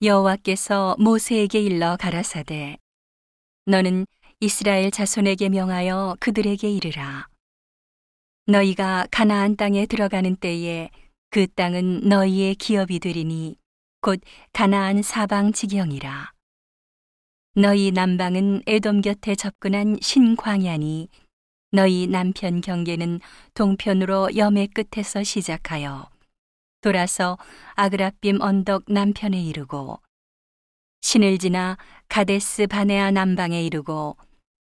여호와께서 모세에게 일러 가라사대 너는 이스라엘 자손에게 명하여 그들에게 이르라. 너희가 가나안 땅에 들어가는 때에 그 땅은 너희의 기업이 되리니 곧 가나안 사방 지경이라. 너희 남방은 에돔 곁에 접근한 신광야니 너희 남편 경계는 동편으로 염의 끝에서 시작하여 돌아서 아그라빔 언덕 남편에 이르고 신을 지나 가데스 바네아 남방에 이르고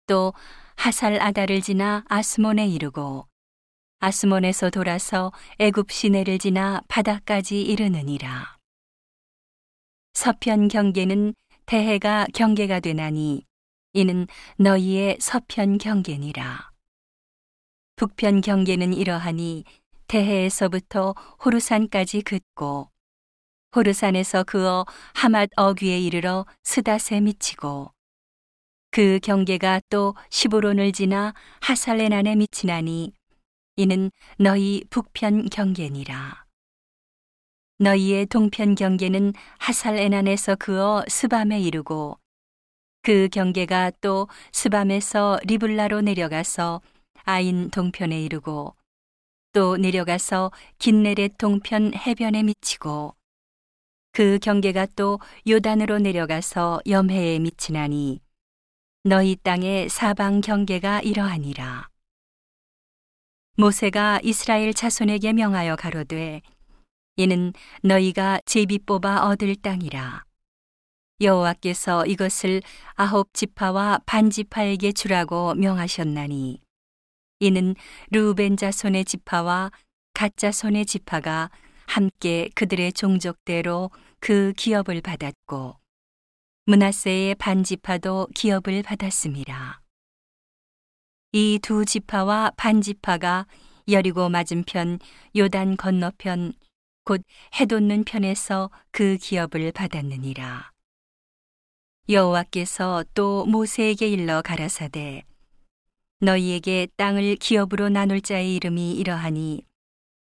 또 하살 아다를 지나 아스몬에 이르고 아스몬에서 돌아서 애굽 시내를 지나 바다까지 이르느니라. 서편 경계는 대해가 경계가 되나니 이는 너희의 서편 경계니라. 북편 경계는 이러하니 대해에서부터 호르산까지 긋고 호르산에서 그어 하맛 어귀에 이르러 스닷에 미치고 그 경계가 또 시보론을 지나 하살레난에 미치나니 이는 너희 북편 경계니라. 너희의 동편 경계는 하살에난에서 그어 스밤에 이르고 그 경계가 또 스밤에서 리블라로 내려가서 아인 동편에 이르고 또 내려가서 긴네렛 동편 해변에 미치고 그 경계가 또 요단으로 내려가서 염해에 미치나니 너희 땅의 사방 경계가 이러하니라. 모세가 이스라엘 자손에게 명하여 가로되 이는 너희가 제비 뽑아 얻을 땅이라. 여호와께서 이것을 아홉 지파와 반 지파에게 주라고 명하셨나니 이는 루벤 자손의 지파와 갓 자손의 지파가 함께 그들의 종족대로 그 기업을 받았고 문하세의 반 지파도 기업을 받았습니다. 이 두 지파와 반 지파가 여리고 맞은편 요단 건너편 곧 해돋는 편에서 그 기업을 받았느니라. 여호와께서 또 모세에게 일러 가라사대 너희에게 땅을 기업으로 나눌 자의 이름이 이러하니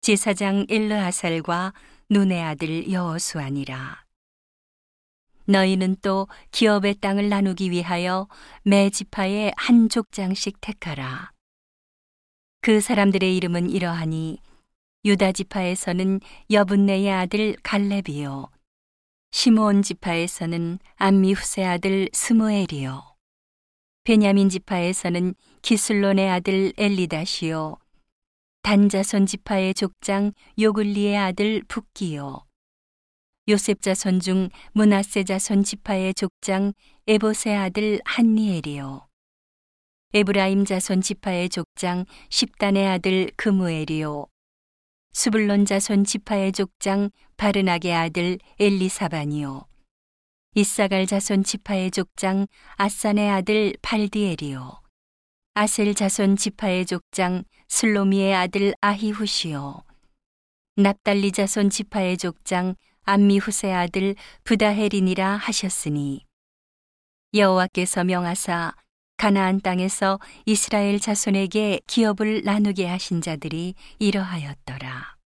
제사장 엘르하살과 눈의 아들 여호수아니라. 너희는 또 기업의 땅을 나누기 위하여 매 지파에 한 족장씩 택하라. 그 사람들의 이름은 이러하니 유다 지파에서는 여분네의 아들 갈렙이요 시므온 지파에서는 암미후세 아들 스무엘이요 베냐민 지파에서는 기슬론의 아들 엘리다시요 단자손 지파의 족장 요글리의 아들 북기요 요셉 자손 중 문하세 자손 지파의 족장 에보세 아들 한니엘이요 에브라임 자손 지파의 족장 십단의 아들 그무엘이요 수블론 자손 지파의 족장 바르나게 아들 엘리사반이요 이사갈 자손 지파의 족장 아산의 아들 발디엘이요 아셀 자손 지파의 족장 슬로미의 아들 아히후시요 납달리 자손 지파의 족장 암미후세 아들 부다헤린이라 하셨으니 여호와께서 명하사 가나안 땅에서 이스라엘 자손에게 기업을 나누게 하신 자들이 이러하였더라.